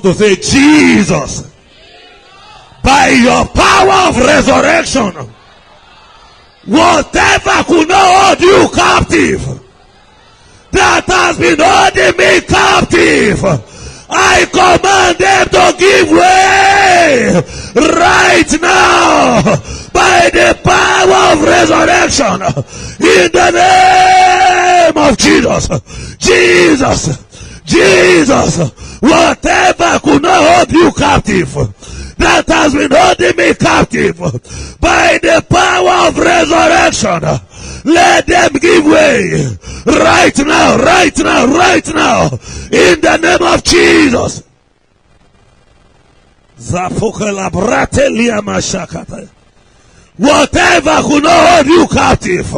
to say, Jesus, by your power of resurrection, whatever could not hold you captive, that has been holding me captive, I command them to give way right now by the power of resurrection in the name of Jesus. Jesus. Jesus. Whatever could not hold you captive that has been holding me captive by the power of resurrection. Let them give way right now, right now, right now, in the name of Jesus. Whatever could not hold you captive,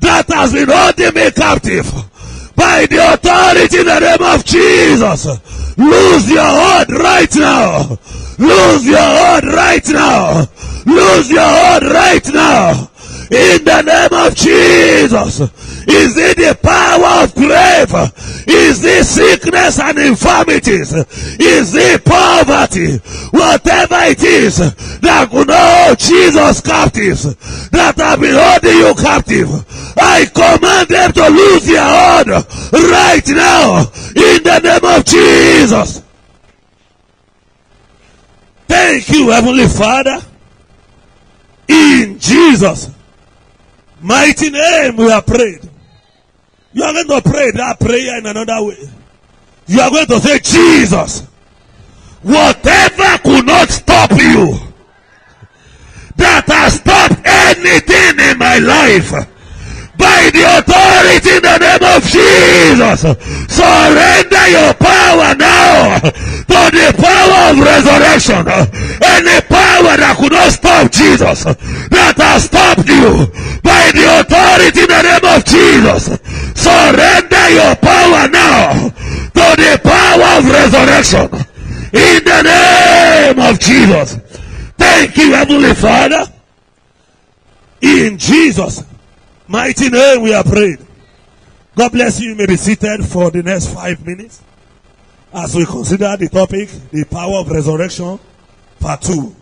that has been holding me captive, by the authority in the name of Jesus, lose your hold right now. Lose your hold right now. Lose your hold right now in the name of Jesus. Is it the power of grave? Is it sickness and infirmities? Is it poverty? Whatever it is that could hold Jesus captives, that have been holding you captive, I command them to lose their hold right now in the name of Jesus. Thank you, Heavenly Father. In Jesus' mighty name we have prayed. You are going to pray that prayer in another way. You are going to say, Jesus, whatever could not stop you, that has stopped anything in my life, by the authority in the name of Jesus. Surrender your power now to the power of resurrection. Any power that could not stop Jesus, that has stopped you by the authority in the name of Jesus. Surrender your power now to the power of resurrection in the name of Jesus. Thank you, Heavenly Father. In Jesus' mighty name we are prayed. God bless you. You may be seated for the next five minutes as we consider the topic, the power of resurrection, part two.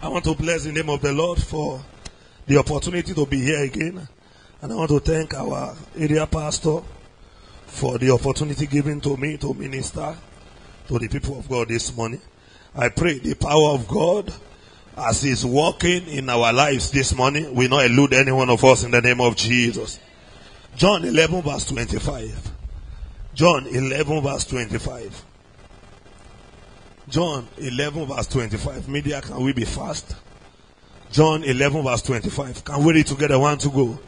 I want to bless the name of the Lord for the opportunity to be here again. And I want to thank our area pastor for the opportunity given to me to minister to the people of God this morning. I pray the power of God as He's working in our lives this morning will not elude any one of us in the name of Jesus. John 11 verse 25. John 11 verse 25. John 11 verse 25. Media, can we be fast? John 11 verse 25. Can we read together? One to go.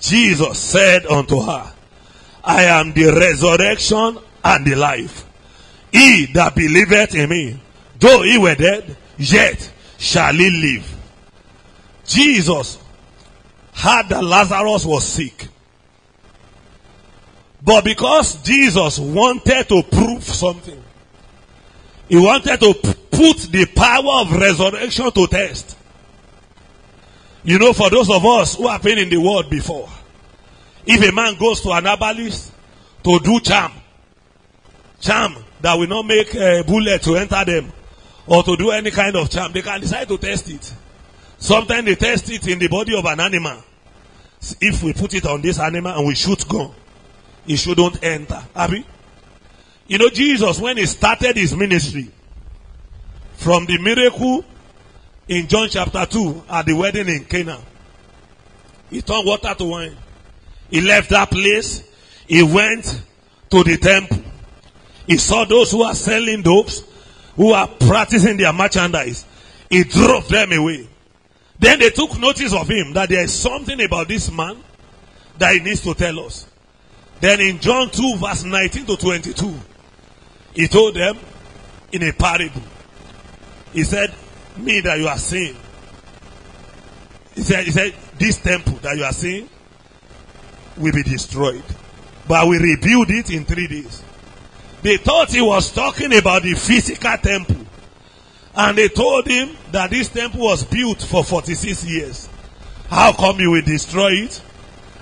Jesus said unto her, I am the resurrection and the life. He that believeth in me, though he were dead, yet shall he live. Jesus heard that Lazarus was sick. But because Jesus wanted to prove something, he wanted to put the power of resurrection to test. You know, for those of us who have been in the world before, if a man goes to an herbalist to do charm, charm that will not make a bullet to enter them, or to do any kind of charm, they can decide to test it. Sometimes they test it in the body of an animal. If we put it on this animal and we shoot gun, it shouldn't enter. Abi? You know, Jesus, when he started his ministry, from the miracle in John chapter 2 at the wedding in Cana, he turned water to wine. He left that place. He went to the temple. He saw those who are selling dopes, who are practicing their merchandise. He drove them away. Then they took notice of him that there is something about this man that he needs to tell us. Then in John 2 verse 19 to 22, he told them in a parable. He said, me that you are seeing. He said, he said, this temple that you are seeing will be destroyed. But we rebuild it in three days. They thought he was talking about the physical temple. And they told him that this temple was built for 46 years. How come you will destroy it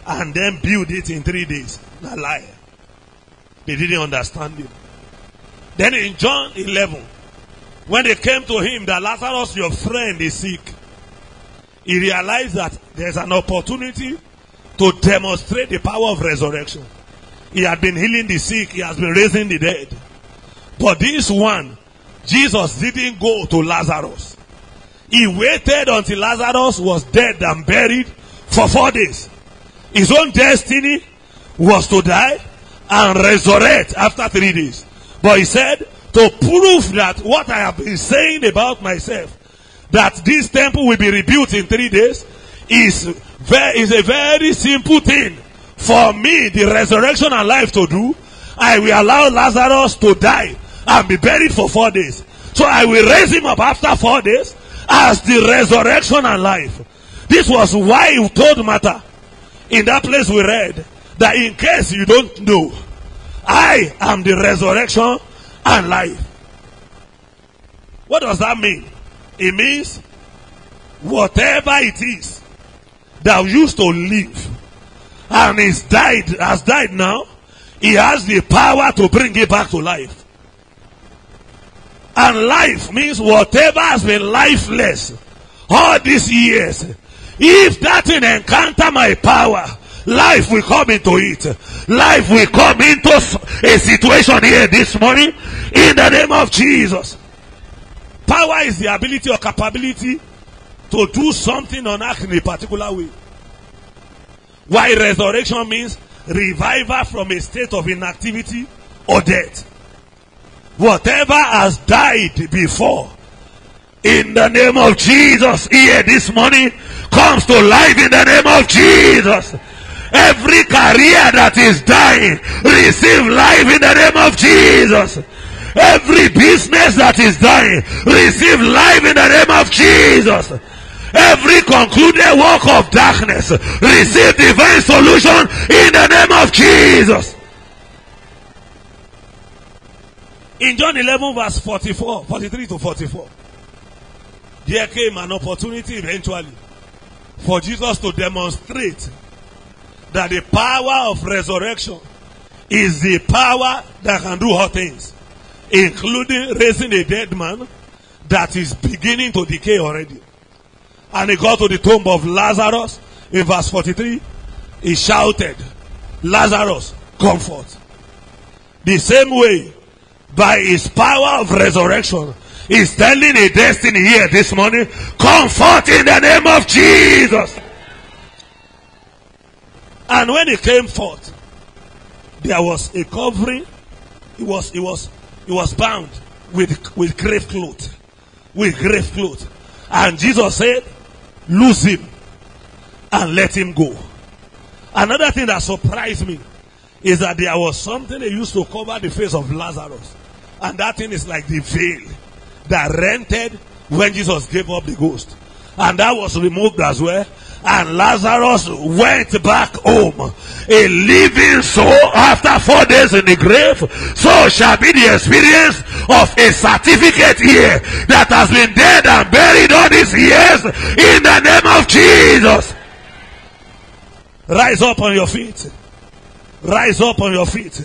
and then build it in three days? A lie. They didn't understand him. Then in John 11, when they came to him that Lazarus, your friend, is sick, he realized that there's an opportunity to demonstrate the power of resurrection. He had been healing the sick, he has been raising the dead. But this one, Jesus didn't go to Lazarus. He waited until Lazarus was dead and buried for four days. His own destiny was to die and resurrect after three days. But he said, to prove that what I have been saying about myself, that this temple will be rebuilt in three days, is, very, is a very simple thing for me, the resurrection and life to do. I will allow Lazarus to die and be buried for four days. So I will raise him up after four days as the resurrection and life. This was why he told Martha in that place we read that in case you don't know, I am the resurrection and life. What does that mean? It means whatever it is that used to live and is died, has died now, he has the power to bring it back to life. And life means whatever has been lifeless all these years. If that thing encounter my power, life will come into it. Life will come into a situation here this morning in the name of Jesus. Power is the ability or capability to do something on act in a particular way. Why resurrection means revival from a state of inactivity or death. Whatever has died before, in the name of Jesus, here this morning comes to life in the name of Jesus. Every career that is dying, receive life in the name of Jesus. Every business that is dying, receive life in the name of Jesus. Every concluded work of darkness, receive divine solution in the name of Jesus. In John 11, verse 44, 43 to 44, there came an opportunity eventually for Jesus to demonstrate that the power of resurrection is the power that can do all things, including raising a dead man that is beginning to decay already. And he got to the tomb of Lazarus in verse 43. He shouted, Lazarus, comfort. The same way by his power of resurrection is telling a destiny here this morning comfort in the name of jesus and when he came forth there was a covering he was he was he was bound with with grave cloth with grave cloth and jesus said lose him and let him go another thing that surprised me is that there was something they used to cover the face of lazarus and that thing is like the veil that rented when Jesus gave up the ghost. And that was removed as well. And Lazarus went back home. A living soul after four days in the grave. So shall be the experience of a certificate here that has been dead and buried all these years in the name of Jesus. Rise up on your feet. Rise up on your feet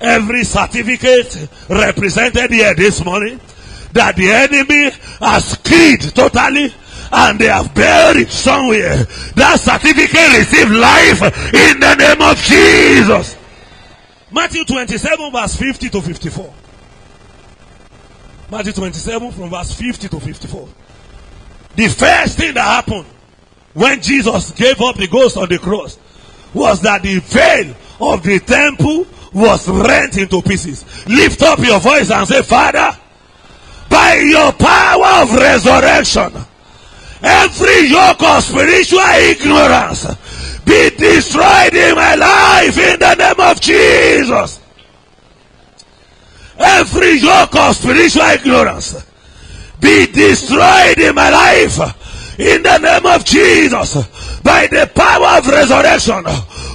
every certificate represented here this morning that the enemy has killed totally and they have buried somewhere. That certificate received life in the name of Jesus. Matthew 27 verse 50 to 54. Matthew 27 from verse 50 to 54. The first thing that happened when Jesus gave up the ghost on the cross was that the veil of the temple was rent into pieces. Lift up your voice and say, Father, by your power of resurrection, every yoke of spiritual ignorance be destroyed in my life in the name of Jesus. Every yoke of spiritual ignorance be destroyed in my life in the name of Jesus by the power of resurrection.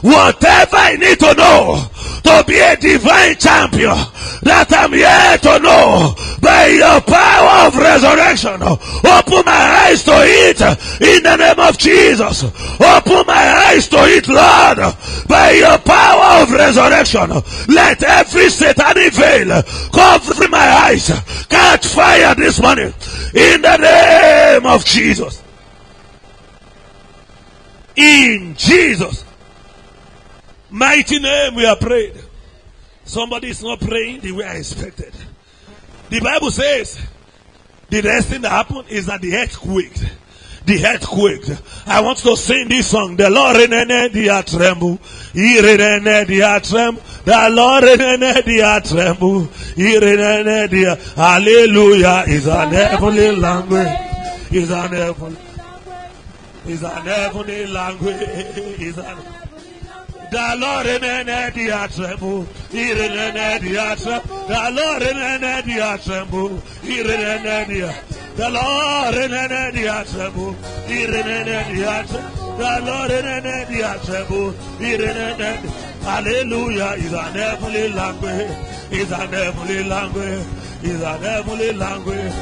Whatever I need to know to be a divine champion that I'm here to know by your power of resurrection. Open my eyes to it in the name of Jesus. Open my eyes to it, Lord, by your power of resurrection. Let every satanic veil cover my eyes. Catch fire this morning in the name of Jesus. In Jesus' mighty name, we are prayed. Somebody is not praying the way I expected. The Bible says the next thing that happened is that the earth quaked. The earth quaked. I want to sing this song. The Lord the earth tremble. He the earth tremble. The Lord the earth tremble. He the earth. Hallelujah is an heavenly language. Is an heavenly. Is an heavenly language. Is an the Lord in the earth tremble. He in the earth tremble. The Lord in the earth tremble. He in the. The Lord in the earth tremble. He in the. The Lord in the earth tremble. He in the Hallelujah is an heavenly language. Is an heavenly language. Is an heavenly language.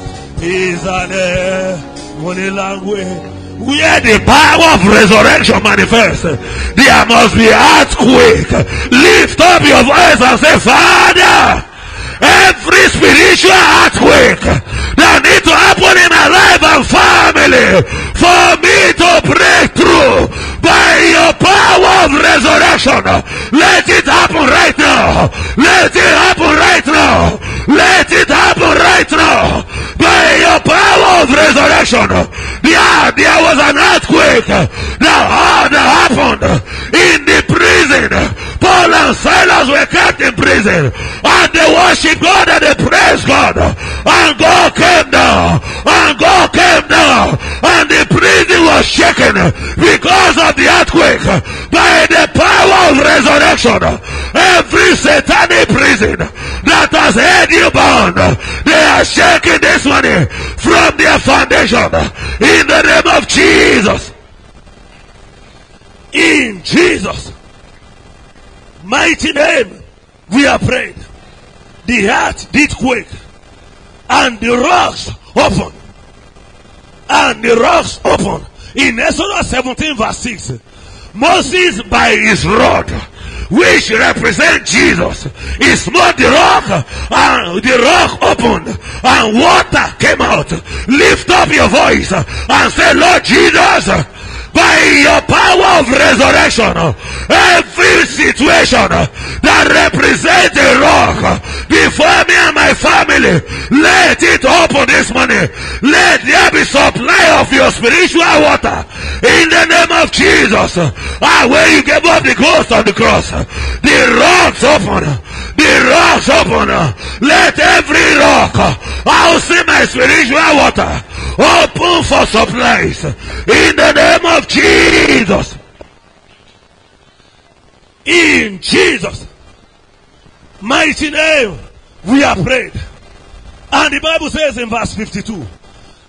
Is an heavenly language where the power of resurrection manifests, there must be earthquake. Lift up your voice and say, Father, every spiritual earthquake that need to happen in my life and family for me to break through by your power of resurrection. Let it happen right now. Let it happen right now. Let it happen right now. By your power of resurrection. There, there was an earthquake that, that happened in the prison. Paul and Silas were kept in prison and they worship God and they praise God. And God came down. And God came down. The prison was shaken because of the earthquake. By the power of resurrection. Every satanic prison that has held you bound, they are shaking this money from their foundation. In the name of Jesus. In Jesus' mighty name, we are praying. The earth did quake, and the rocks opened. And the rocks opened. In Exodus 17, verse 6, Moses, by his rod, which represent Jesus, he smote the rock, and the rock opened, and water came out. Lift up your voice and say, Lord Jesus, by your power of resurrection, every situation that represents a rock before me let it open this morning. Let there be supply of your spiritual water in the name of Jesus. Ah, where you gave up the ghost on the cross, the rocks open, the rocks open. Let every rock, I'll see my spiritual water open for supplies in the name of Jesus. In Jesus' mighty name, we are prayed. And the Bible says in verse 52,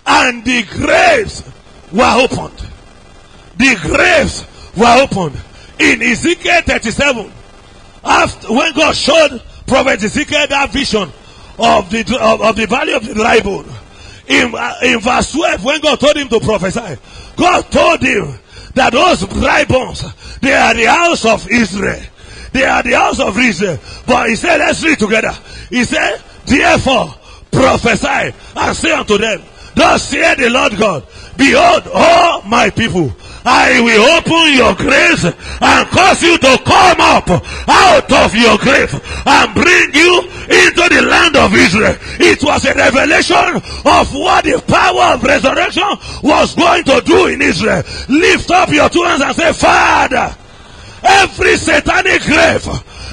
and the graves were opened. The graves were opened. In Ezekiel 37, after when God showed Prophet Ezekiel that vision of the of, of the valley of the dry bone, in, uh, in verse 12, when God told him to prophesy, God told him that those dry bones, they are the house of Israel. They are the house of Israel. But he said, let's read together. He said, therefore, prophesy and say unto them, Thus saith the Lord God, Behold, all my people, I will open your graves and cause you to come up out of your grave and bring you into the land of Israel. It was a revelation of what the power of resurrection was going to do in Israel. Lift up your two hands and say, Father, every satanic grave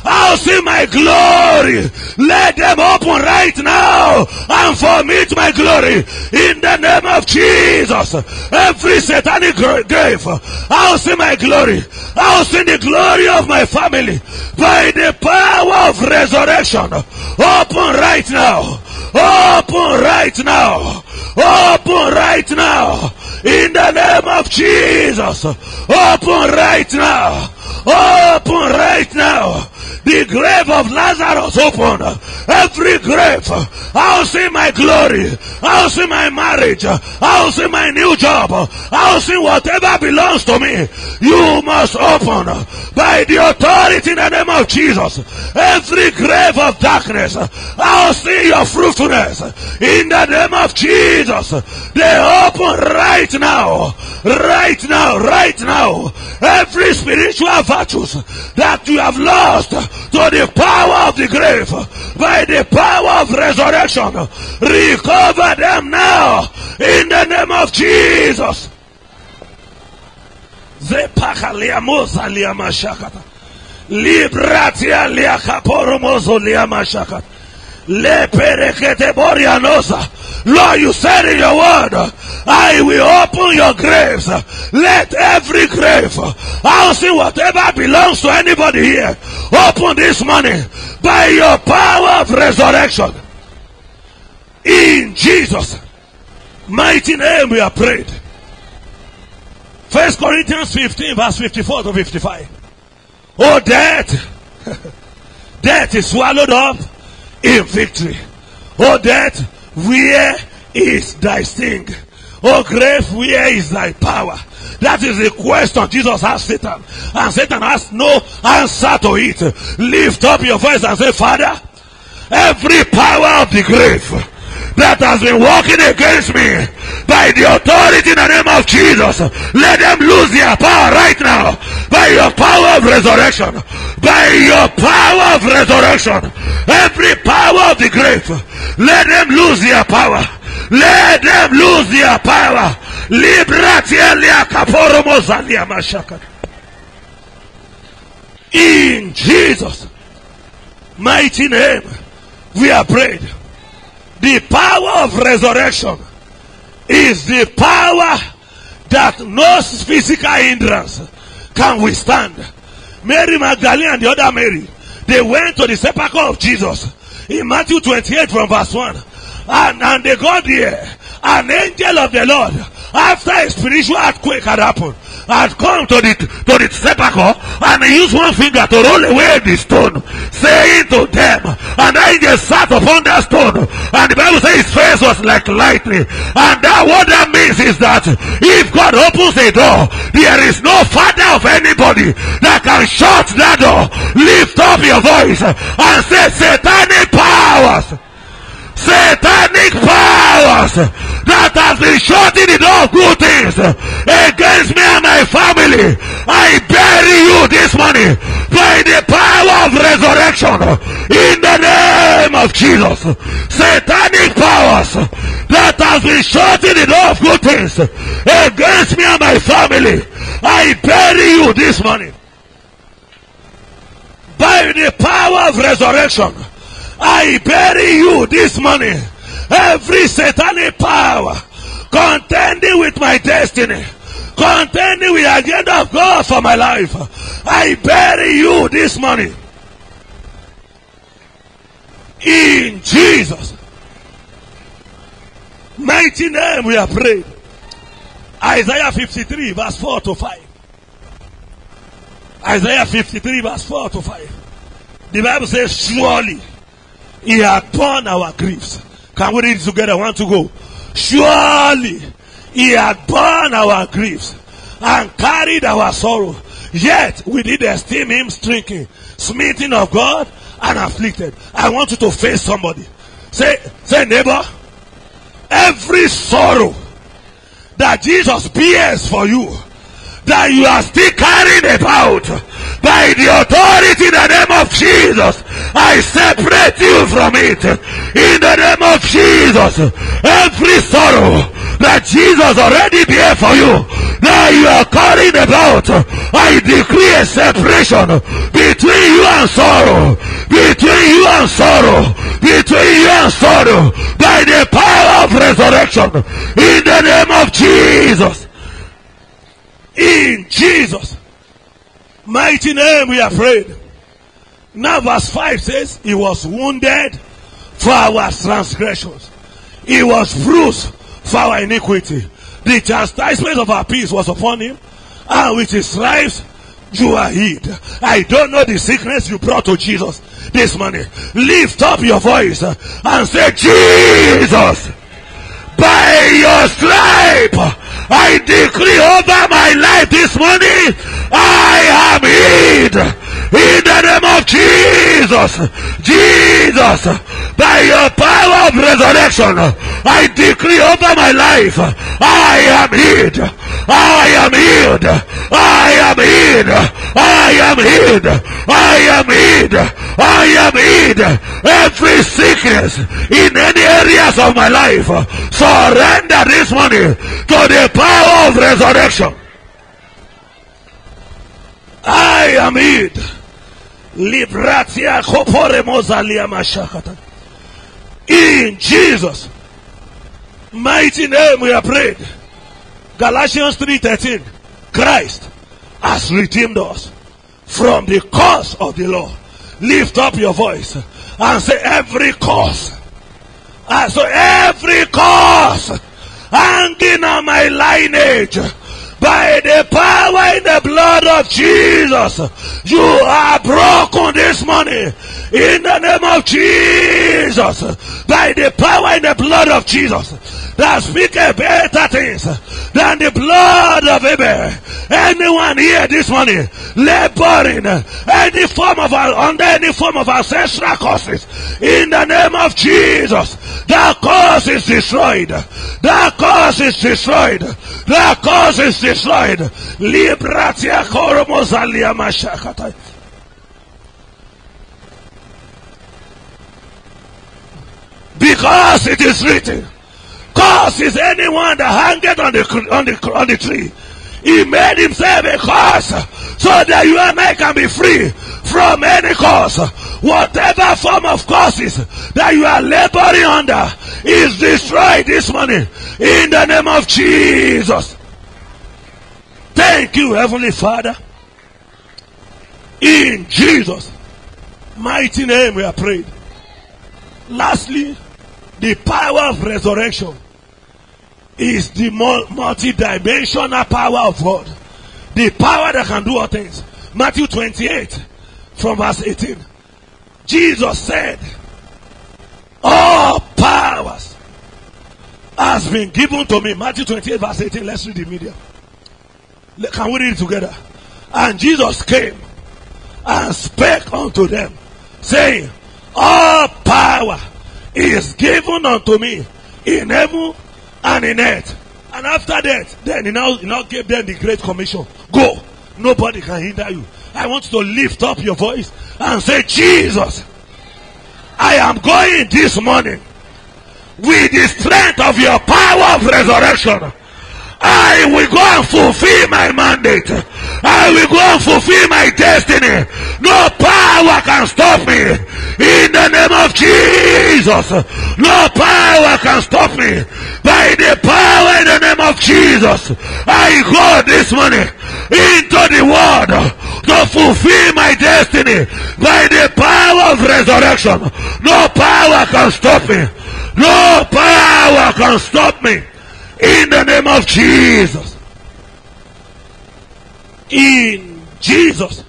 I'll see my glory. Let them open right now and vomit my glory in the name of Jesus. Every satanic grave, I'll see my glory. I'll see the glory of my family by the power of resurrection. Open right now. Open right now. Open right now. In the name of Jesus. Open right now. Open right now The grave of Lazarus open. Every grave. I'll see my glory. I'll see my marriage. I'll see my new job. I'll see whatever belongs to me. You must open by the authority in the name of Jesus. Every grave of darkness. I'll see your fruitfulness in the name of Jesus. They open right now. Right now. Right now. Every spiritual virtues that you have lost to the power of the grave by the power of resurrection. Recover them now in the name of Jesus. Zepakalia moza lia. Libratia lia kaporomozo Lord, you said in your word, I will open your graves. Let every grave, I'll see whatever belongs to anybody here. Open this morning by your power of resurrection. In Jesus' mighty name we are prayed. First Corinthians 15 verse 54 to 55. Oh death, death is swallowed up in victory. Oh death, where is thy sting? Oh grave, where is thy power? That is the question Jesus asked Satan. And Satan has no answer to it. Lift up your voice and say, Father, every power of the grave that has been working against me by the authority in the name of Jesus, let them lose their power right now by your power of resurrection. By your power of resurrection. Every power of the grave, let them lose their power. Let them lose their power. In Jesus' mighty name, we are prayed. The power of resurrection is the power that no physical hindrance can withstand. Mary Magdalene and the other Mary, they went to the sepulchre of Jesus in Matthew 28 from verse 1. And, and they got there. An angel of the Lord, after a spiritual earthquake had happened, had come to the to the sepulchre and he used one finger to roll away the stone, saying to them, and the angel sat upon that stone, and the Bible says his face was like lightning. And that what that means is that if God opens a door, there is no father of anybody that can shut that door. Lift up your voice and say, Satanic powers satanic powers that has been shutting the door of good things against me and my family. I bury you this morning by the power of resurrection in the name of Jesus. Satanic powers that has been shutting the door of good things against me and my family. I bury you this morning by the power of resurrection. I bury you this morning. Every satanic power contending with my destiny, contending with the agenda of God for my life. I bury you this morning. In Jesus' mighty name we are praying. Isaiah 53 verse 4 to 5. Isaiah 53 verse 4 to 5. The Bible says, surely he had borne our griefs. Can we read it together? One to go. Surely he had borne our griefs and carried our sorrow. Yet we did esteem him stricken, smitten of God and afflicted. I want you to face somebody. Say, say neighbor, every sorrow that Jesus bears for you, that you are still carrying about by the authority in the name of Jesus. I separate you from it in the name of Jesus. Every sorrow that Jesus already bear for you, that you are carrying about, I decree a separation between you and sorrow, between you and sorrow, between you and sorrow, by the power of resurrection in the name of Jesus. In Jesus' mighty name we are prayed. Now verse 5 says, He was wounded for our transgressions. He was bruised for our iniquity. The chastisement of our peace was upon him, and with his stripes You are healed. I don't know the sickness you brought to Jesus this morning. Lift up your voice and say, Jesus, by your stripe, I decree over my life this morning, I am healed. In the name of Jesus, Jesus, by your power of resurrection, I decree over my life, I am healed. I am healed. I am healed. I am healed. I am healed. I am healed. Every sickness in any areas of my life, surrender this morning to the power of resurrection. I am healed. Libratia kopore mozalia mashakata. In Jesus' mighty name we are prayed. Galatians 3:13. Christ has redeemed us from the curse of the law. Lift up your voice and say every curse. And so every curse hanging on my lineage by the power in the blood of Jesus. You are broken this morning in the name of Jesus. By the power in the blood of Jesus that speaketh better things than the blood of Abel. Anyone here this morning laboring any form of under any form of ancestral curses in the name of Jesus. That cause is destroyed. That cause is destroyed. That cause is destroyed. Libratia koromozalia mashakata. Because it is written, Cause is anyone that hangeth on the on the on the tree. He made himself a cause so that you and I can be free from any cause. Whatever form of causes that you are laboring under is destroyed this morning in the name of Jesus. Thank you, Heavenly Father. In Jesus' mighty name we are prayed. Lastly, the power of resurrection is the multi-dimensional power of God. The power that can do all things. Matthew 28 from verse 18. Jesus said, all powers has been given to me. Matthew 28 verse 18. Let's read the media. Can we read it together? And Jesus came and spake unto them, saying, All power is given unto me in heaven and in earth. And after that, then he now, he now gave them the great commission. Go. Nobody can hinder you. I want you to lift up your voice and say, Jesus, I am going this morning with the strength of your power of resurrection. I will go and fulfill my mandate. I will go and fulfill my destiny. No power can stop me. In the name of Jesus. No power can stop me. By the power in the name of Jesus. I go this morning into the world to fulfill my destiny. By the power of resurrection. No power can stop me. No power can stop me. In the name of Jesus. In Jesus'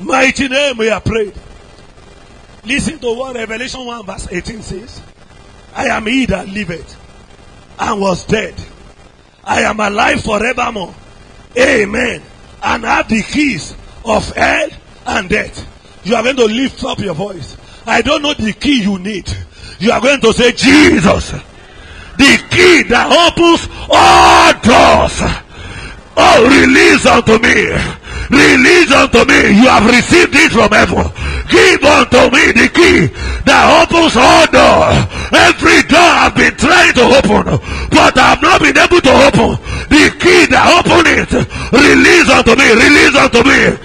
mighty name we are prayed. Listen to what Revelation 1 verse 18 says. I am he that liveth and was dead. I am alive forevermore. Amen. And have the keys of hell and death. You are going to lift up your voice. I don't know the key you need. You are going to say, Jesus, the key that opens all doors. Oh, release unto me. Release unto me. You have received it from heaven. Give unto me the key that opens all doors. Every door I've been trying to open, but I've not been able to open. The key that opens it. Release unto me. Release unto me.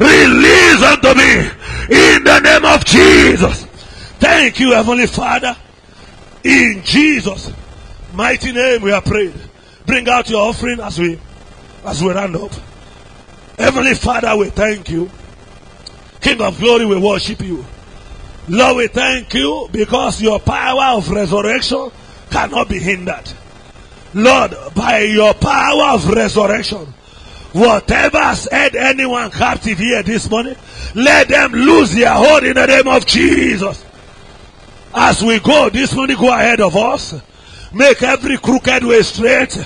Release unto me. In the name of Jesus. Thank you, Heavenly Father. In Jesus' mighty name we are prayed. Bring out your offering as we as we round up. Heavenly Father, we thank you. King of glory, we worship you. Lord, we thank you because your power of resurrection cannot be hindered. Lord, by your power of resurrection, Whatever has held anyone captive here this morning, let them lose their hold in the name of Jesus. As we go this morning, go ahead of us. Make every crooked way straight.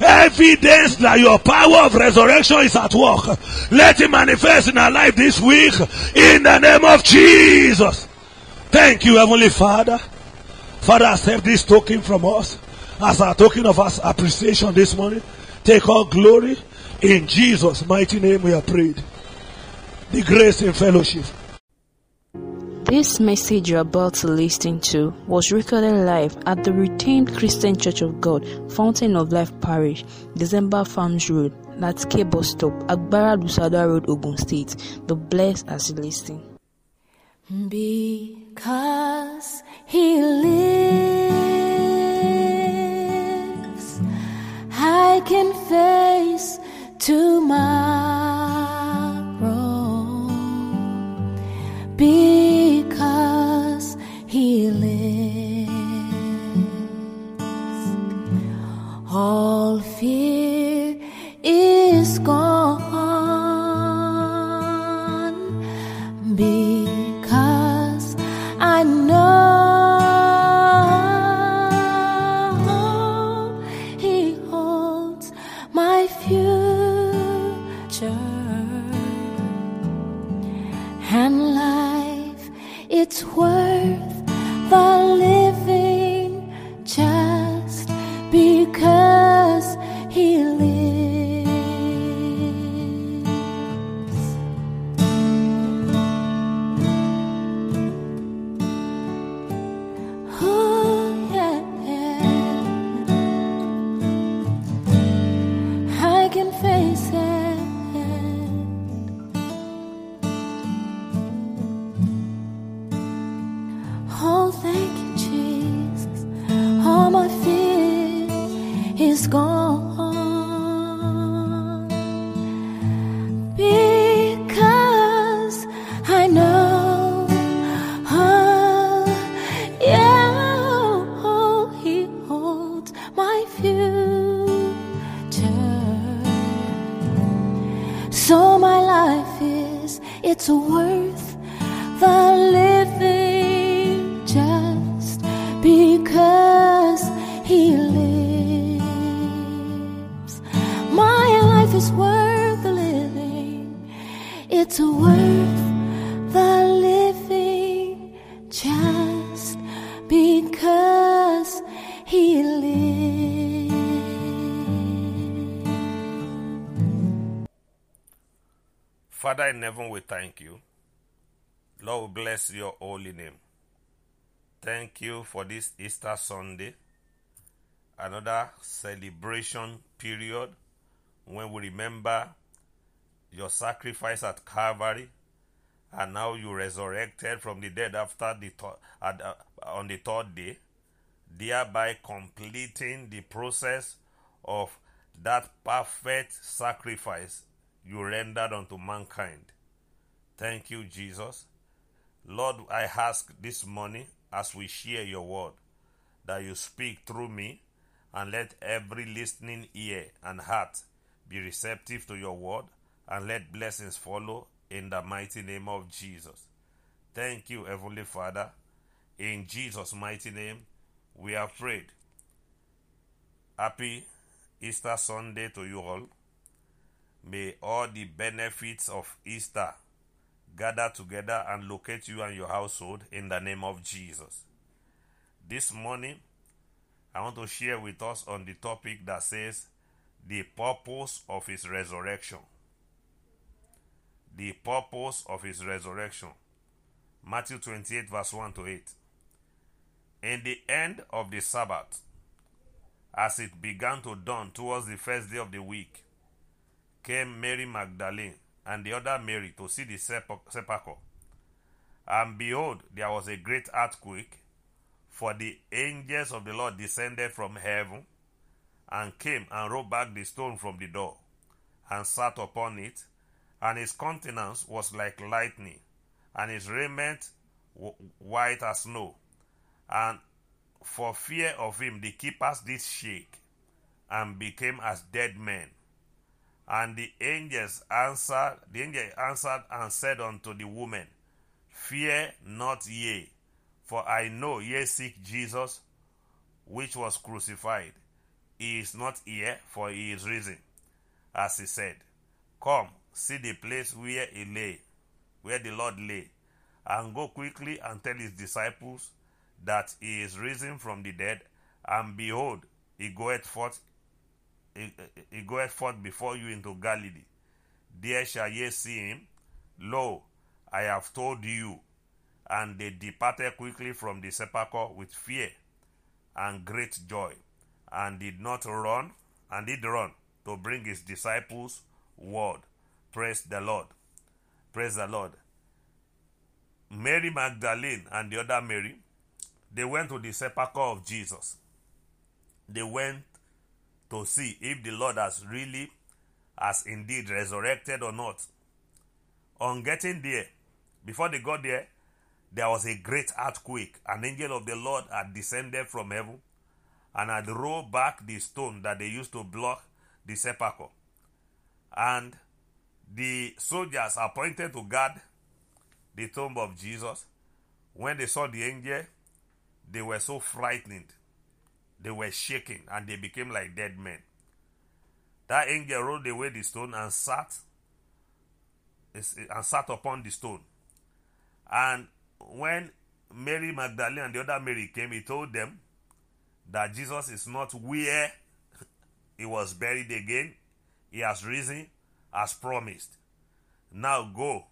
Evidence that your power of resurrection is at work. Let it manifest in our life this week in the name of Jesus. Thank you, Heavenly Father. Father, accept this token from us as our token of our appreciation this morning. Take all glory. In Jesus' mighty name we are prayed. The grace and fellowship. This message you're about to listen to was recorded live at the Redeemed Christian Church of God, Fountain of Life Parish, December Farms Road, Natke Bus Stop, Agbara Lusada Road, Ogun State. The blessed as you listen. Because my future. So my life is, it's worth the living just because He lives. My life is worth the living. It's worth Father in heaven, we thank you. Lord, bless your holy name. Thank you for this Easter Sunday, another celebration period when we remember your sacrifice at Calvary, and now you resurrected from the dead after the th- uh, on the third day, thereby completing the process of that perfect sacrifice you rendered unto mankind. Thank you, Jesus. Lord, I ask this morning as we share your word that you speak through me and let every listening ear and heart be receptive to your word and let blessings follow in the mighty name of Jesus. Thank you, Heavenly Father. In Jesus' mighty name, we are prayed. Happy Easter Sunday to you all. May all the benefits of Easter gather together and locate you and your household in the name of Jesus. This morning, I want to share with us on the topic that says the purpose of his resurrection. The purpose of his resurrection. Matthew 28, verse 1 to 8. In the end of the Sabbath, as it began to dawn towards the first day of the week, came Mary Magdalene and the other Mary to see the sepul- sepulchre. And behold, there was a great earthquake, for the angels of the Lord descended from heaven and came and rolled back the stone from the door and sat upon it. And his countenance was like lightning, and his raiment white as snow. And for fear of him, the keepers did shake and became as dead men. And the angels answered, the angel answered and said unto the woman, Fear not ye, for I know ye seek Jesus, which was crucified. He is not here, for he is risen, as he said. Come, see the place where he lay, where the Lord lay, and go quickly and tell his disciples that he is risen from the dead, and behold, he goeth forth he, goeth forth before you into Galilee. There shall ye see him. Lo, I have told you. And they departed quickly from the sepulchre with fear and great joy, and did not run, and did run to bring his disciples word. Praise the Lord. Praise the Lord. Mary Magdalene and the other Mary, they went to the sepulchre of Jesus. They went to see if the Lord has really, has indeed resurrected or not. On getting there, before they got there, there was a great earthquake. An angel of the Lord had descended from heaven and had rolled back the stone that they used to block the sepulchre. And the soldiers appointed to guard the tomb of Jesus, when they saw the angel, they were so frightened they were shaking and they became like dead men. That angel rolled away the stone and sat and sat upon the stone. And when Mary Magdalene and the other Mary came, he told them that Jesus is not where he was buried again. He has risen as promised. Now go.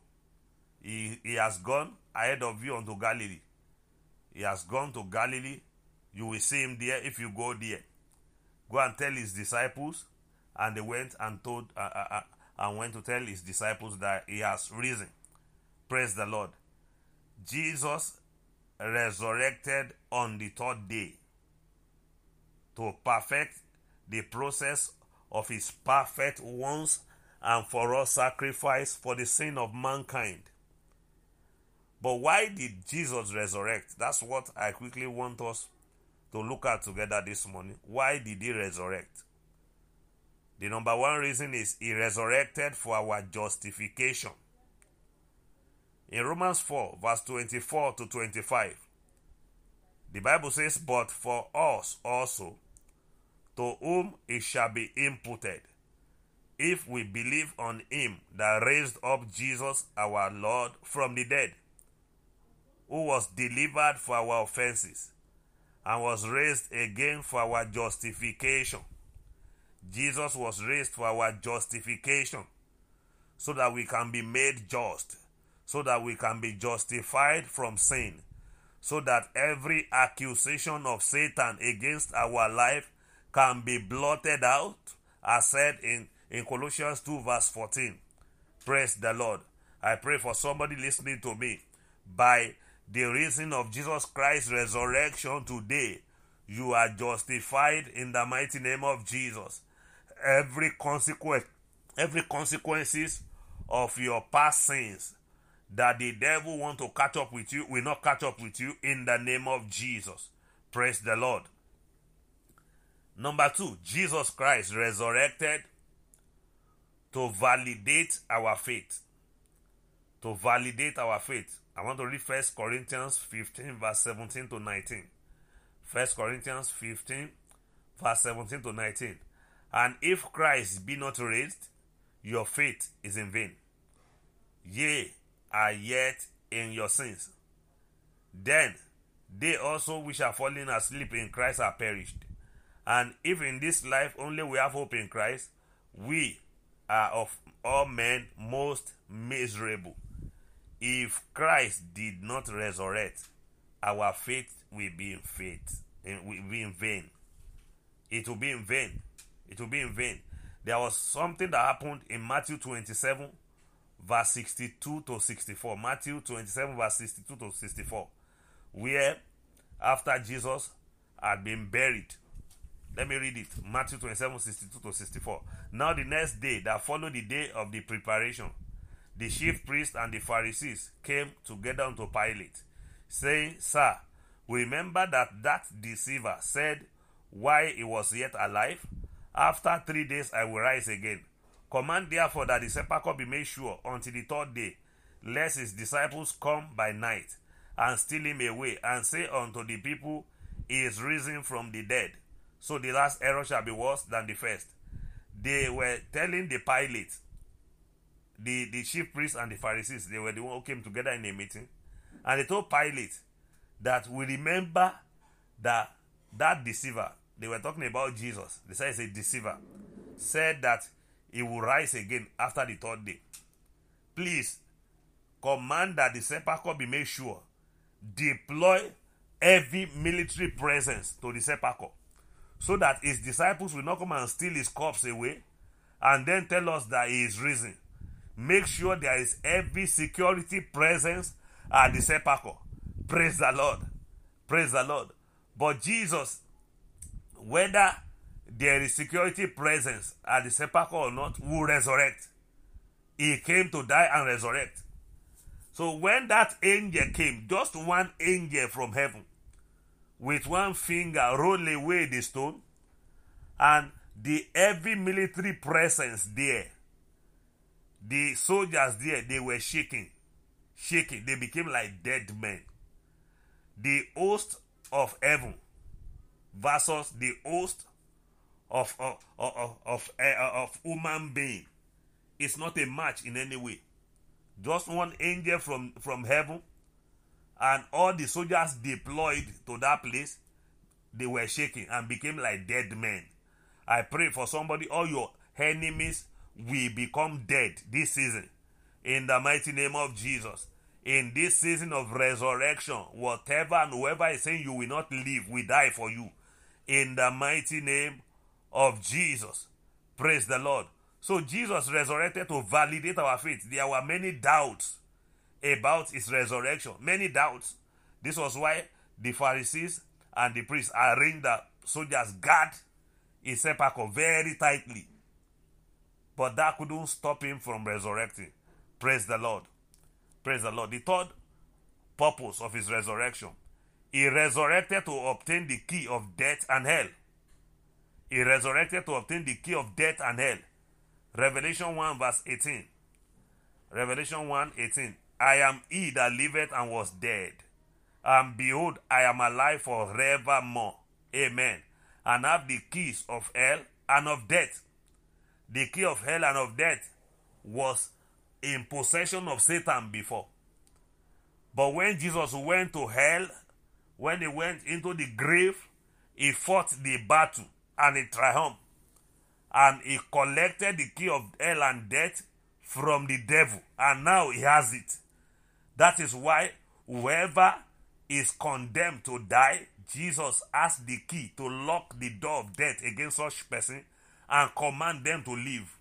He, he has gone ahead of you unto Galilee. He has gone to Galilee you will see him there if you go there. Go and tell his disciples. And they went and told uh, uh, uh, and went to tell his disciples that he has risen. Praise the Lord. Jesus resurrected on the third day to perfect the process of his perfect once and for all sacrifice for the sin of mankind. But why did Jesus resurrect? That's what I quickly want us to look at together this morning. Why did he resurrect? The number one reason is he resurrected for our justification. In Romans 4, verse 24 to 25, the Bible says, But for us also, to whom it shall be imputed, if we believe on him that raised up Jesus our Lord from the dead, who was delivered for our offenses and was raised again for our justification. Jesus was raised for our justification so that we can be made just, so that we can be justified from sin, so that every accusation of Satan against our life can be blotted out, as said in, in Colossians 2, verse 14. Praise the Lord. I pray for somebody listening to me by the reason of Jesus Christ's resurrection today, you are justified in the mighty name of Jesus. Every consequence, every consequences of your past sins that the devil want to catch up with you will not catch up with you in the name of Jesus. Praise the Lord. Number two, Jesus Christ resurrected to validate our faith. To validate our faith. I want to read First Corinthians 15, verse 17 to 19. First Corinthians 15, verse 17 to 19. And if Christ be not raised, your faith is in vain. Ye are yet in your sins. Then they also which are fallen asleep in Christ are perished. And if in this life only we have hope in Christ, we are of all men most miserable. If Christ did not resurrect, our faith will be in faith. It will be in vain. It will be in vain. It will be in vain. There was something that happened in Matthew 27, verse 62 to 64. Matthew 27, verse 62 to 64. Where after Jesus had been buried, let me read it. Matthew 27, 62 to 64. Now the next day that followed the day of the preparation, the chief priests and the Pharisees came together unto Pilate, saying, Sir, remember that that deceiver said, while he was yet alive, After three days I will rise again. Command therefore that the sepulchre be made sure until the third day, lest his disciples come by night and steal him away, and say unto the people, He is risen from the dead. So the last error shall be worse than the first. They were telling the Pilate, the, the chief priests and the Pharisees, they were the one who came together in a meeting, and they told Pilate that we remember that that deceiver, they were talking about Jesus, they said it's a deceiver, said that he will rise again after the third day. Please command that the sepulchre be made sure. Deploy heavy military presence to the sepulchre so that his disciples will not come and steal his corpse away and then tell us that he is risen. Make sure there is every security presence at the sepulchre. Praise the Lord. Praise the Lord. But Jesus, whether there is security presence at the sepulchre or not, will resurrect. He came to die and resurrect. So when that angel came, just one angel from heaven, with one finger roll away the stone, and the heavy military presence there, the soldiers there, they were shaking, shaking. They became like dead men. The host of heaven versus the host of of of of, eh, of human being is not a match in any way. Just one angel from from heaven, and all the soldiers deployed to that place, they were shaking and became like dead men. I pray for somebody, all your enemies will become dead this season. In the mighty name of Jesus. In this season of resurrection, whatever and whoever is saying you will not live, we die for you. In the mighty name of Jesus. Praise the Lord. So Jesus resurrected to validate our faith. There were many doubts about his resurrection. Many doubts. This was why the Pharisees and the priests arranged the soldiers guard his sepulchre very tightly. But that couldn't stop him from resurrecting. Praise the Lord. Praise the Lord. The third purpose of his resurrection, he resurrected to obtain the key of death and hell. He resurrected to obtain the key of death and hell. Revelation 1 verse 18. Revelation 1 18. I am he that liveth and was dead. And behold, I am alive forevermore. Amen. And have the keys of hell and of death. The key of hell and of death was in possession of Satan before. But when Jesus went to hell, when he went into the grave, he fought the battle and he triumphed. And he collected the key of hell and death from the devil. And now he has it. That is why whoever is condemned to die, Jesus has the key to lock the door of death against such person and command them to live.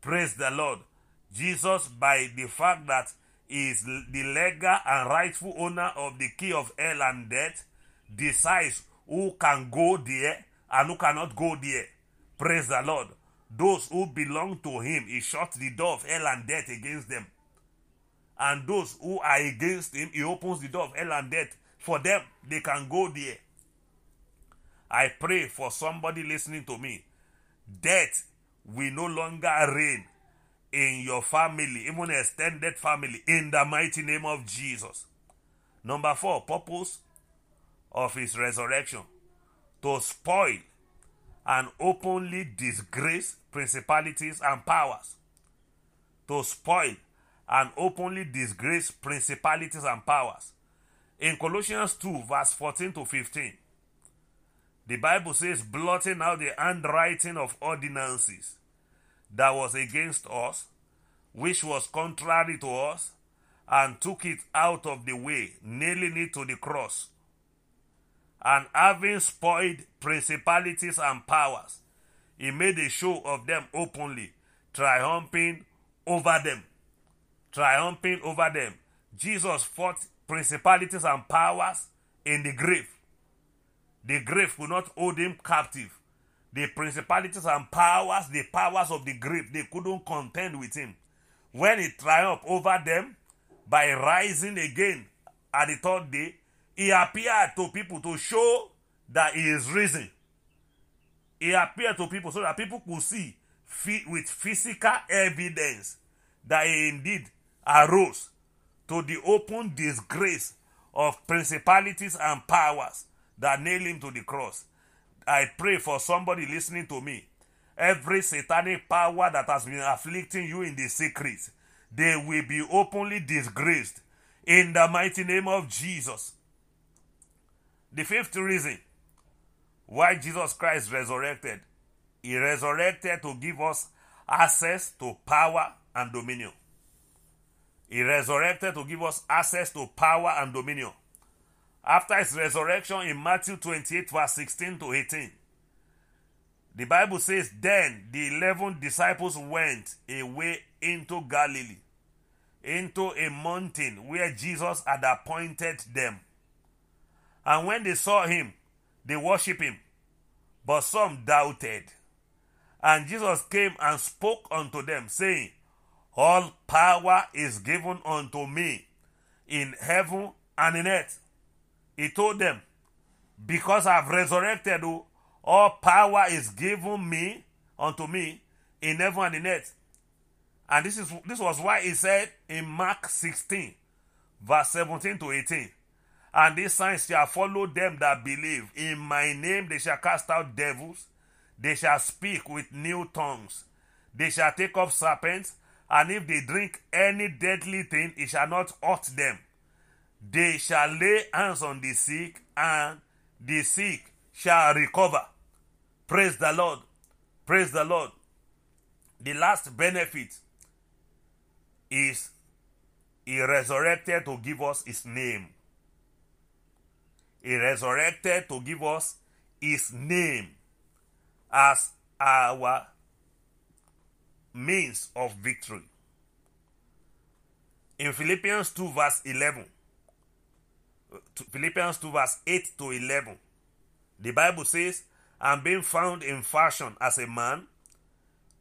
Praise the Lord. Jesus, by the fact that he is the legal and rightful owner of the key of hell and death, decides who can go there and who cannot go there. Praise the Lord. Those who belong to him, he shuts the door of hell and death against them. And those who are against him, he opens the door of hell and death for them. They can go there. I pray for somebody listening to me. Death will no longer reign in your family, even extended family, in the mighty name of Jesus. Number four, purpose of his resurrection to spoil and openly disgrace principalities and powers. To spoil and openly disgrace principalities and powers. In Colossians 2, verse 14 to 15, the Bible says, blotting out the handwriting of ordinances that was against us, which was contrary to us, and took it out of the way, nailing it to the cross. And having spoiled principalities and powers, he made a show of them openly, triumphing over them. Triumphing over them. Jesus fought principalities and powers in the grave. The grave could not hold him captive. The principalities and powers, the powers of the grave, they couldn't contend with him. When he triumphed over them by rising again at the third day, he appeared to people to show that he is risen. He appeared to people so that people could see with physical evidence that he indeed arose to the open disgrace of principalities and powers that nailed him to the cross. I pray for somebody listening to me. Every satanic power that has been afflicting you in the secret, they will be openly disgraced in the mighty name of Jesus. The fifth reason why Jesus Christ resurrected, he resurrected to give us access to power and dominion. He resurrected to give us access to power and dominion. After his resurrection in Matthew 28, verse 16 to 18, the Bible says, Then the eleven disciples went away into Galilee, into a mountain where Jesus had appointed them. And when they saw him, they worshipped him, but some doubted. And Jesus came and spoke unto them, saying, All power is given unto me in heaven and in earth. He told them, Because I've resurrected, all power is given me unto me in heaven and in earth. And this is this was why he said in Mark 16, verse 17 to 18. And these signs shall follow them that believe. In my name they shall cast out devils. They shall speak with new tongues. They shall take up serpents. And if they drink any deadly thing, it shall not hurt them. They shall lay hands on the sick, and the sick shall recover. Praise the Lord. Praise the Lord. The last benefit is he resurrected to give us his name. He resurrected to give us his name as our means of victory. In Philippians 2, verse 11, Philippians 2, verse 8 to 11, the Bible says, And being found in fashion as a man,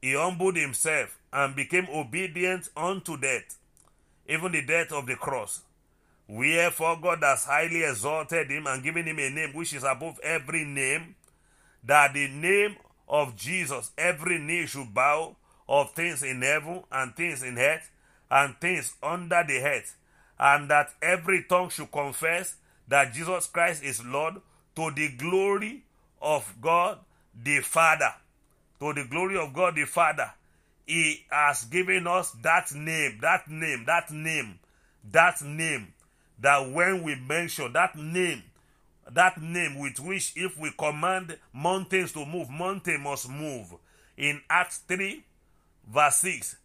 he humbled himself and became obedient unto death, even the death of the cross. Wherefore God has highly exalted him and given him a name which is above every name, that the name of Jesus every knee should bow of things in heaven and things in earth and things under the earth, and that every tongue should confess that Jesus Christ is Lord to the glory of God the Father. To the glory of God the Father. He has given us that name, that name, that name, that name that when we mention that name, that name with which if we command mountains to move, mountain must move. In Acts 3, verse 6,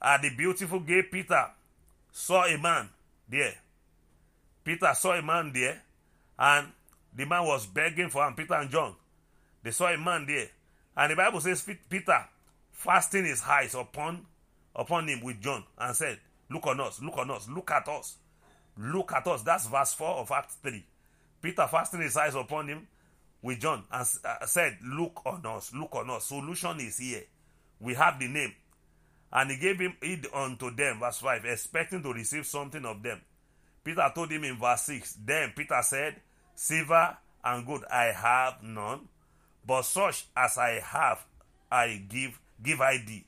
at the beautiful gate, Peter saw a man there. Peter saw a man there, and the man was begging for him, Peter and John. They saw a man there. And the Bible says Peter fastened his eyes upon upon him with John and said, Look on us, look on us, look at us. Look at us. That's verse 4 of Acts 3. Peter fastened his eyes upon him with John and uh, said, Look on us, look on us. Solution is here. We have the name. And he gave him it unto them, verse 5, expecting to receive something of them. Peter told him in verse 6, Then Peter said, Silver and gold I have none, but such as I have I give, give I thee.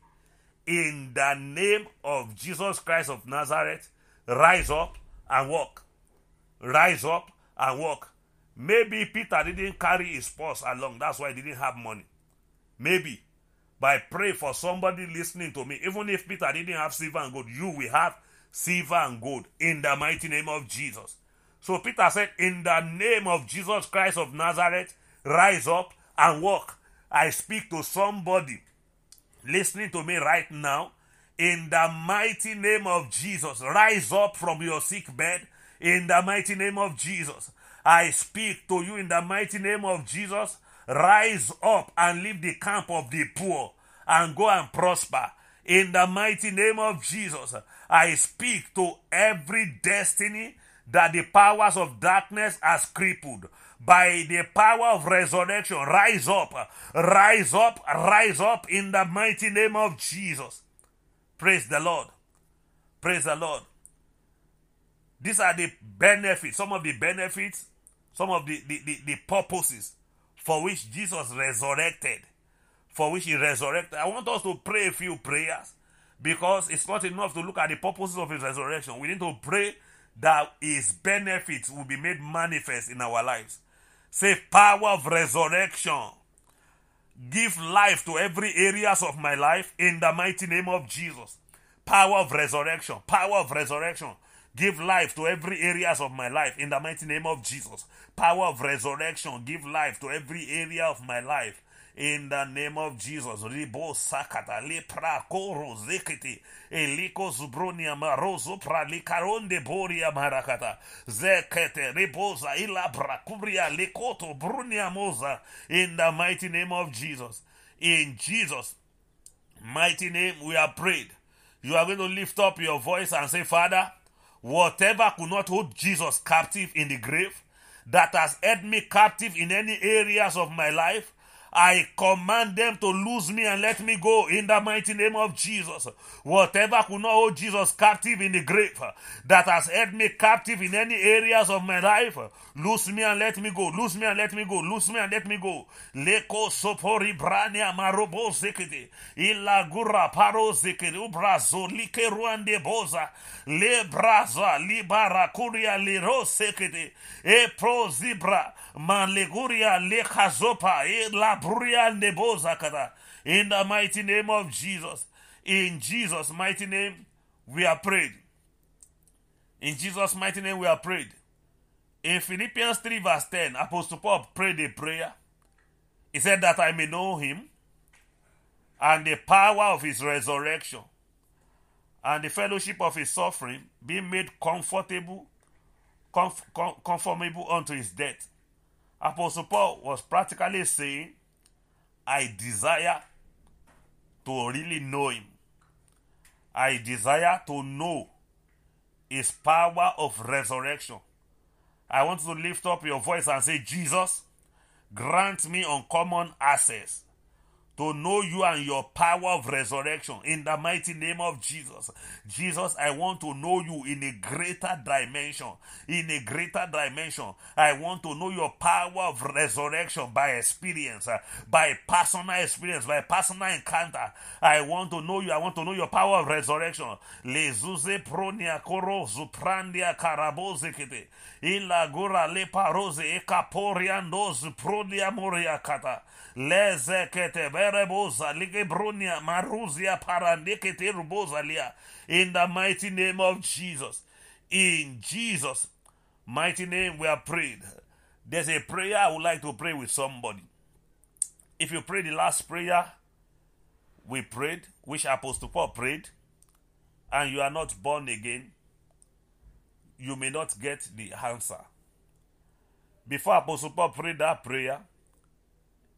In the name of Jesus Christ of Nazareth, rise up and walk. Rise up and walk. Maybe Peter didn't carry his purse along. That's why he didn't have money. Maybe. I pray for somebody listening to me. Even if Peter didn't have silver and gold, you will have silver and gold in the mighty name of Jesus. So Peter said, In the name of Jesus Christ of Nazareth, rise up and walk. I speak to somebody listening to me right now in the mighty name of Jesus. Rise up from your sick bed in the mighty name of Jesus. I speak to you in the mighty name of Jesus. Rise up and leave the camp of the poor and go and prosper. In the mighty name of Jesus, I speak to every destiny that the powers of darkness has crippled by the power of resurrection. Rise up, rise up, rise up in the mighty name of Jesus. Praise the Lord. Praise the Lord. These are the benefits, some of the benefits, some of the, the, the, the purposes for which Jesus resurrected. for which he resurrected. I want us to pray a few prayers because it's not enough to look at the purposes of his resurrection. We need to pray that his benefits will be made manifest in our lives. Say, power of resurrection. Give life to every areas of my life in the mighty name of Jesus. Power of resurrection. Power of resurrection. Give life to every areas of my life in the mighty name of Jesus. Power of resurrection. Give life to every area of my life in the name of Jesus. Ribo sakata lepra koro zekete eliko zubronia marozo pralikaronde boria marakata zekete riboza ila brakuria lekoto brunia moza in the mighty name of Jesus. In Jesus' mighty name we are prayed. You are going to lift up your voice and say, Father, whatever could not hold Jesus captive in the grave, that has held me captive in any areas of my life, I command them to lose me and let me go in the mighty name of Jesus. Whatever could not hold Jesus captive in the grave that has held me captive in any areas of my life, lose me and let me go. Lose me and let me go. Lose me and let me go. Leko sopori brania marobo zekete. Ila gura paro zekete. Ubrazo like ruande boza. Le braza libara kuria liro sekete. E pro zibra. Maleguria le kazopa. E la bruria neboza kata. In the mighty name of Jesus. In Jesus' mighty name, we are prayed. In Jesus' mighty name, we are prayed. In Philippians 3, verse 10, Apostle Paul prayed a prayer. He said, That I may know him and the power of his resurrection and the fellowship of his suffering, being made comfortable, conf- conformable unto his death. Apostle Paul was practically saying, I desire to really know him. I desire to know his power of resurrection. I want to lift up your voice and say, Jesus, grant me uncommon access to know you and your power of resurrection in the mighty name of Jesus. Jesus, I want to know you in a greater dimension. In a greater dimension. I want to know your power of resurrection by experience, uh, by personal experience, by personal encounter. I want to know you. I want to know your power of resurrection. Lezuze pronia koro zuprandia karaboze kete. Ila gura le parose ekaporiandos prodia moria kata. Lezekete bereboza ligebrunia maruzia parandekete rubozalia. In the mighty name of Jesus. In Jesus' mighty name we are prayed. There's a prayer I would like to pray with somebody. If you pray the last prayer we prayed, which Apostle Paul prayed, and you are not born again, you may not get the answer. Before Apostle Paul prayed that prayer,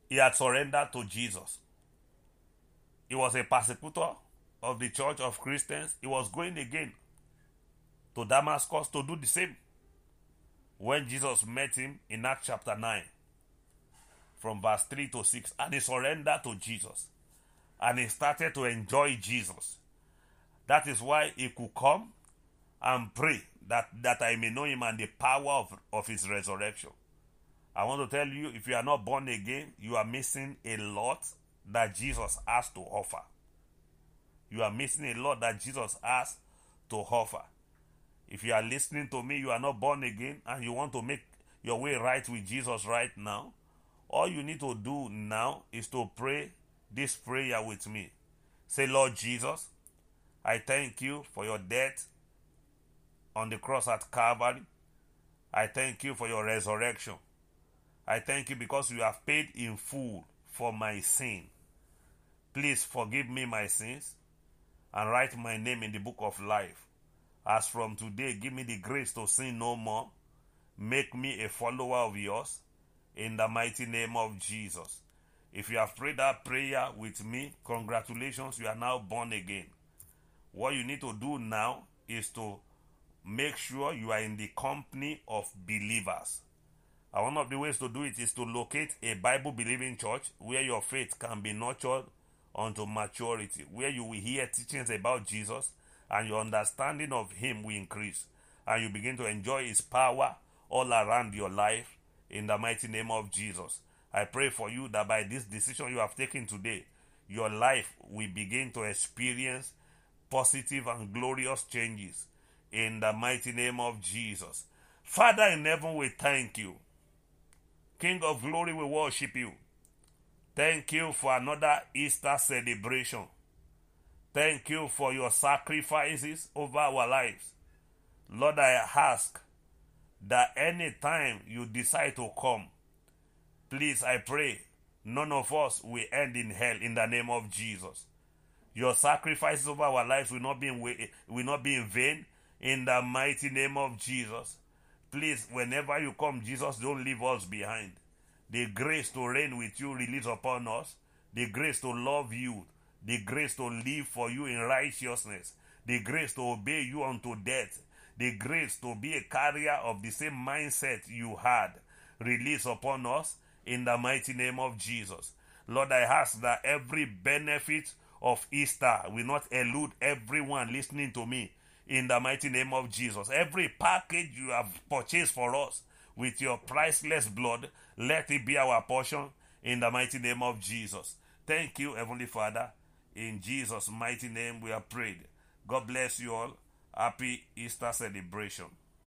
he had surrendered to Jesus. He was a persecutor of the church of Christians. He was going again to Damascus to do the same. When Jesus met him in Acts chapter 9, from verse 3 to 6, and he surrendered to Jesus. And he started to enjoy Jesus. That is why he could come and pray that, that I may know him and the power of, of his resurrection. I want to tell you if you are not born again, you are missing a lot that Jesus has to offer. You are missing a lot that Jesus has to offer. If you are listening to me, you are not born again, and you want to make your way right with Jesus right now, all you need to do now is to pray this prayer with me. Say, Lord Jesus, I thank you for your death on the cross at Calvary. I thank you for your resurrection. I thank you because you have paid in full for my sin. Please forgive me my sins and write my name in the book of life. As from today, give me the grace to sin no more. Make me a follower of yours in the mighty name of Jesus. If you have prayed that prayer with me, congratulations, you are now born again. What you need to do now is to make sure you are in the company of believers. And one of the ways to do it is to locate a Bible believing church where your faith can be nurtured unto maturity, where you will hear teachings about Jesus and your understanding of Him will increase, and you begin to enjoy His power all around your life in the mighty name of Jesus. I pray for you that by this decision you have taken today, your life will begin to experience positive and glorious changes in the mighty name of Jesus. Father in heaven, we thank you. King of glory, we worship you. Thank you for another Easter celebration. Thank you for your sacrifices over our lives. Lord, I ask that anytime you decide to come, please, I pray, none of us will end in hell in the name of Jesus. Your sacrifices over our lives will not be in, will not be in vain in the mighty name of Jesus. Please, whenever you come, Jesus, don't leave us behind. The grace to reign with you release upon us. The grace to love you. The grace to live for you in righteousness. The grace to obey you unto death. The grace to be a carrier of the same mindset you had. Release upon us in the mighty name of Jesus. Lord, I ask that every benefit of Easter will not elude everyone listening to me in the mighty name of Jesus. Every package you have purchased for us with your priceless blood, let it be our portion in the mighty name of Jesus. Thank you, Heavenly Father. In Jesus' mighty name we are prayed. God bless you all. Happy Easter celebration.